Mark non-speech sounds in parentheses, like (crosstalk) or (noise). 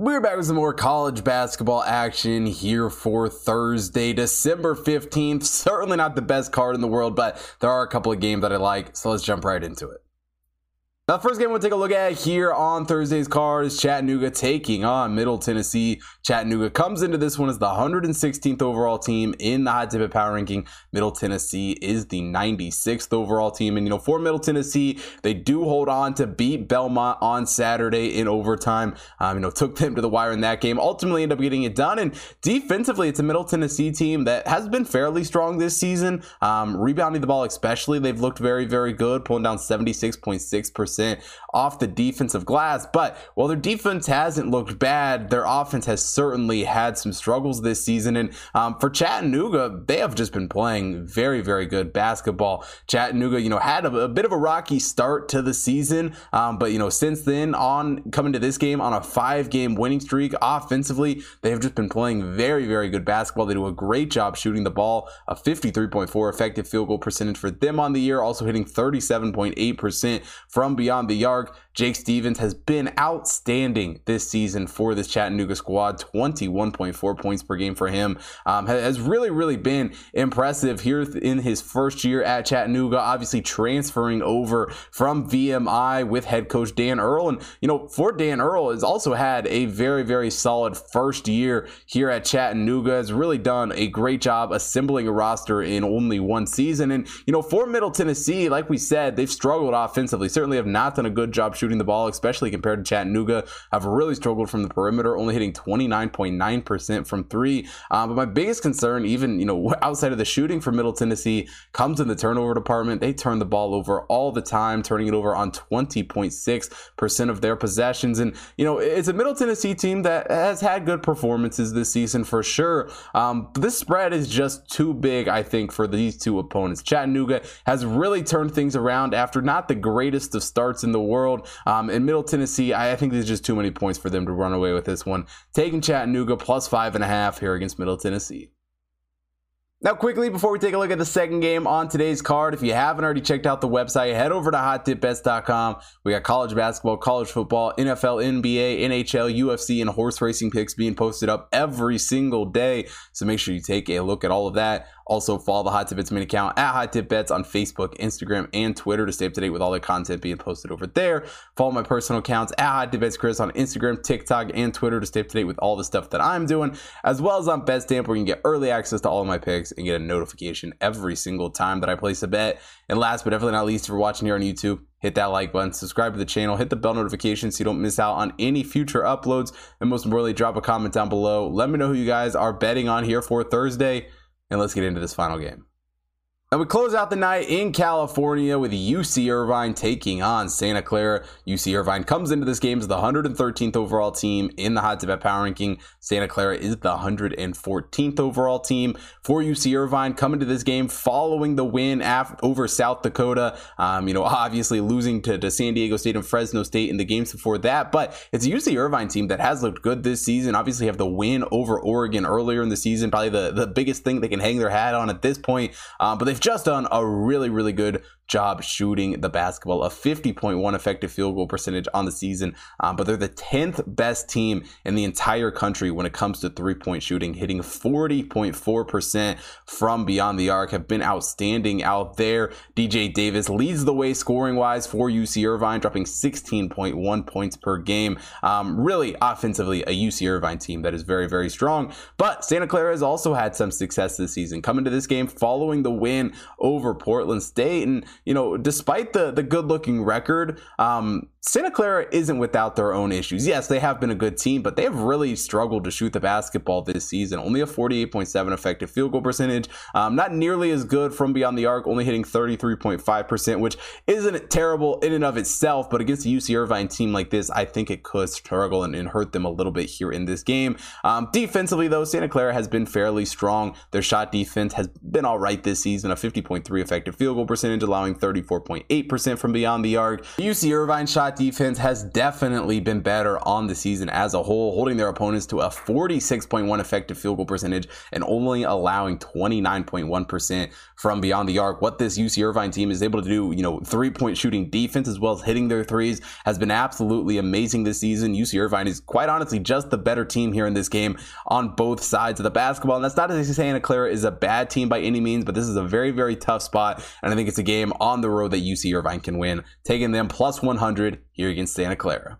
We're back with some more college basketball action here for Thursday, December 15th. Certainly not the best card in the world, but there are a couple of games that I like, so let's jump right into it. Now, the first game we'll take a look at here on Thursday's card is Chattanooga taking on Middle Tennessee. Chattanooga comes into this one as the 116th overall team in the Hot Tip Power Ranking. Middle Tennessee is the 96th overall team. And, you know, for Middle Tennessee, they do hold on to beat Belmont on Saturday in overtime. Um, you know, took them to the wire in that game. Ultimately, end up getting it done. And defensively, it's a Middle Tennessee team that has been fairly strong this season. Um, rebounding the ball, especially, they've looked very, very good, pulling down 76.6% percent off the defensive glass. But while their defense hasn't looked bad, their offense has certainly had some struggles this season. And um, for Chattanooga, they have just been playing very, very good basketball. Chattanooga, you know, had a, a bit of a rocky start to the season, um, but you know, since then on coming to this game on a five-game winning streak, offensively, they have just been playing very, very good basketball. They do a great job shooting the ball, a 53.4 effective field goal percentage for them on the year, also hitting 37.8% from beyond beyond the arc. Jake Stevens has been outstanding this season for this Chattanooga squad. 21.4 points per game for him. Um, has really, really been impressive here in his first year at Chattanooga. Obviously, transferring over from VMI with head coach Dan Earl. And, you know, for Dan Earl, has also had a very, very solid first year here at Chattanooga. Has really done a great job assembling a roster in only one season. And, you know, for Middle Tennessee, like we said, they've struggled offensively. Certainly have not done a good job shooting shooting the ball, especially compared to Chattanooga. Have really struggled from the perimeter, only hitting 29.9% from three. Uh, but my biggest concern, even you know (laughs) outside of the shooting for Middle Tennessee, comes in the turnover department. They turn the ball over all the time, turning it over on 20.6% of their possessions. And you know it's a Middle Tennessee team that has had good performances this season for sure. Um, this spread is just too big, I think, for these two opponents. Chattanooga has really turned things around after not the greatest of starts in the world. Um, in Middle Tennessee, I, I think there's just too many points for them to run away with this one. Taking Chattanooga plus five and a half here against Middle Tennessee. Now, quickly, before we take a look at the second game on today's card, if you haven't already checked out the website, head over to hottipbets.com. We got college basketball, college football, NFL, NBA, NHL, UFC, and horse racing picks being posted up every single day. So make sure you take a look at all of that. Also, follow the Hot Tip Bets main account at Hot Tip Bets on Facebook, Instagram, and Twitter to stay up to date with all the content being posted over there. Follow my personal accounts at Hot Tip Bets Chris on Instagram, TikTok, and Twitter to stay up to date with all the stuff that I'm doing, as well as on BetStamp, where you can get early access to all of my picks and get a notification every single time that I place a bet. And last but definitely not least, if you're watching here on YouTube, hit that like button, subscribe to the channel, hit the bell notification so you don't miss out on any future uploads. And most importantly, drop a comment down below. Let me know who you guys are betting on here for Thursday. And let's get into this final game. And we close out the night in California with UC Irvine taking on Santa Clara. UC Irvine comes into this game as the 113th overall team in the Hot Tip Power Ranking. Santa Clara is the 114th overall team for UC Irvine. Coming to this game following the win af- over South Dakota. Um, you know, obviously losing to, to San Diego State and Fresno State in the games before that, but it's a UC Irvine team that has looked good this season. Obviously, have the win over Oregon earlier in the season, probably the, the biggest thing they can hang their hat on at this point. Um, but they've they've just done a really, really good job shooting the basketball, a 50.1 effective field goal percentage on the season. Um, but they're the 10th best team in the entire country when it comes to three point shooting, hitting 40.4% from beyond the arc, have been outstanding out there. DJ Davis leads the way scoring wise for UC Irvine, dropping 16.1 points per game. Um, really, offensively, a UC Irvine team that is very, very strong. But Santa Clara has also had some success this season, coming to this game following the win over Portland State. And you know, despite the the good looking record, um, Santa Clara isn't without their own issues. Yes, they have been a good team, but they have really struggled to shoot the basketball this season. Only a 48.7 effective field goal percentage, um, not nearly as good from beyond the arc, only hitting 33.5%, which isn't terrible in and of itself. But against a UC Irvine team like this, I think it could struggle and, and hurt them a little bit here in this game. Um, defensively, though, Santa Clara has been fairly strong. Their shot defense has been all right this season, a 50.3 effective field goal percentage, allowing 34.8% from beyond the arc. UC Irvine shot defense has definitely been better on the season as a whole, holding their opponents to a 46.1 effective field goal percentage and only allowing 29.1% from beyond the arc. What this UC Irvine team is able to do, you know, three point shooting defense as well as hitting their threes has been absolutely amazing this season. UC Irvine is quite honestly just the better team here in this game on both sides of the basketball. And that's not say Santa Clara is a bad team by any means, but this is a very, very tough spot. And I think it's a game on the road that UC Irvine can win, taking them plus 100 here against Santa Clara.